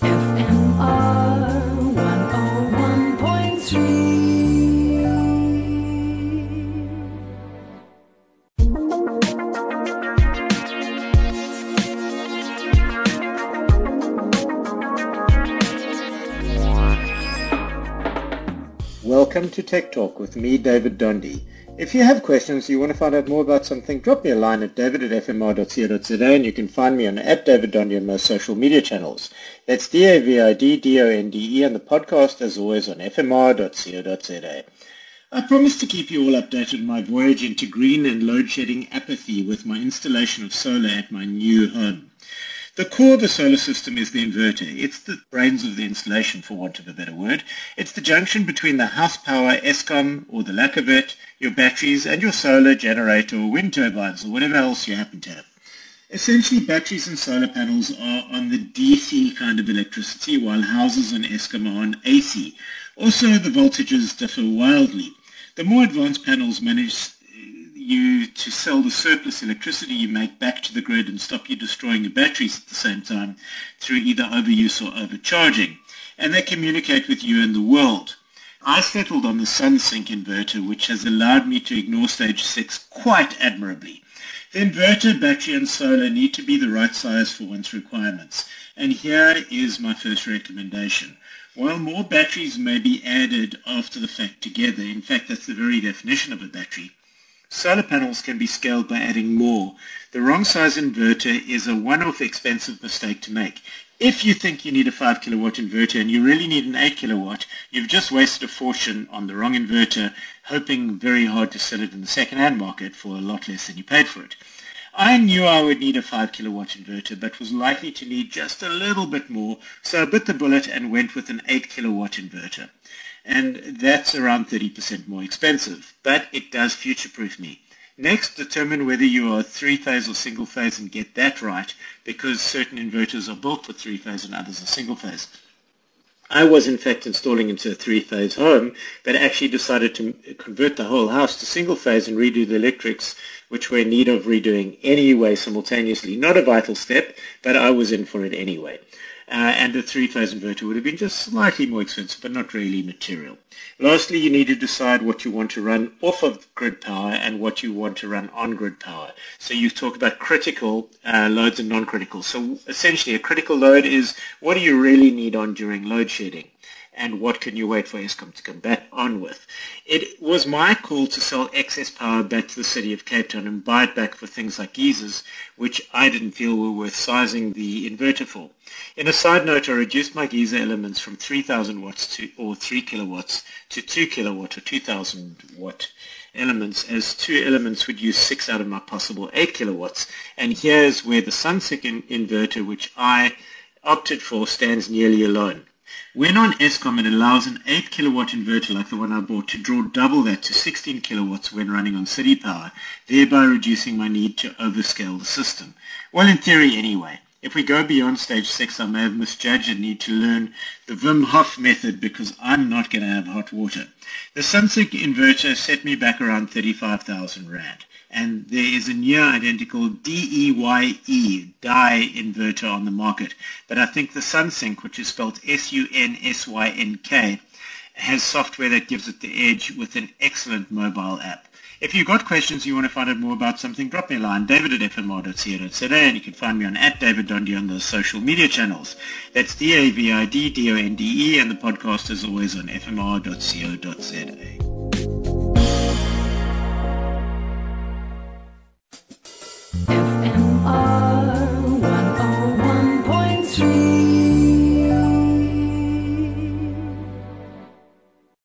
FMR Welcome to Tech Talk with me, David Dondi. If you have questions, you want to find out more about something, drop me a line at david at fmr.co.za and you can find me on at David Dondi on most social media channels. That's D-A-V-I-D-D-O-N-D-E and the podcast as always on fmr.co.za. I promise to keep you all updated on my voyage into green and load shedding apathy with my installation of solar at my new home. The core of the solar system is the inverter. It's the brains of the installation, for want of a better word. It's the junction between the house power, Eskom, or the lack of it, your batteries, and your solar generator or wind turbines, or whatever else you happen to have. Essentially, batteries and solar panels are on the DC kind of electricity, while houses and Eskom are on AC. Also, the voltages differ wildly. The more advanced panels manage you to sell the surplus electricity you make back to the grid and stop you destroying your batteries at the same time through either overuse or overcharging. And they communicate with you and the world. I settled on the Sunsynk inverter, which has allowed me to ignore stage 6 quite admirably. The inverter, battery and solar need to be the right size for one's requirements. And here is my first recommendation. While more batteries may be added after the fact together, in fact that's the very definition of a battery, Solar panels can be scaled by adding more. The wrong size inverter is a one-off expensive mistake to make. If you think you need a 5 kilowatt inverter and you really need an 8 kilowatt, you've just wasted a fortune on the wrong inverter, hoping very hard to sell it in the second-hand market for a lot less than you paid for it. I knew I would need a 5 kilowatt inverter, but was likely to need just a little bit more, so I bit the bullet and went with an 8 kilowatt inverter and that's around 30% more expensive, but it does future-proof me. Next, determine whether you are three-phase or single-phase and get that right, because certain inverters are built for three-phase and others are single-phase. I was in fact installing into a three-phase home, but actually decided to convert the whole house to single-phase and redo the electrics, which were in need of redoing anyway simultaneously. Not a vital step, but I was in for it anyway uh, and a three-phase inverter would have been just slightly more expensive, but not really material. Lastly, you need to decide what you want to run off of grid power and what you want to run on grid power. So you talk about critical uh, loads and non-critical. So essentially, a critical load is what do you really need on during load shedding? and what can you wait for Eskom to come back on with. It was my call to sell excess power back to the city of Cape Town and buy it back for things like geysers, which I didn't feel were worth sizing the inverter for. In a side note, I reduced my geyser elements from 3000 watts to, or 3 kilowatts to 2 kilowatt or 2000 watt elements as two elements would use six out of my possible eight kilowatts. And here's where the Sunsynk in- inverter, which I opted for, stands nearly alone. When on Eskom, it allows an 8 kilowatt inverter like the one I bought to draw double that to 16 kilowatts when running on city power, thereby reducing my need to overscale the system. Well, in theory anyway. If we go beyond stage 6, I may have misjudged and need to learn the Wim Hof method because I'm not going to have hot water. The Sunsynk inverter set me back around 35,000 Rand and there is a near identical DEYE dye inverter on the market. But I think the Sunsynk, which is spelled S-U-N-S-Y-N-K, has software that gives it the edge with an excellent mobile app. If you've got questions you want to find out more about something, drop me a line, david at fmr.co.za, and you can find me on at David on the social media channels. That's D-A-V-I-D-D-O-N-D-E, and the podcast is always on fmr.co.za.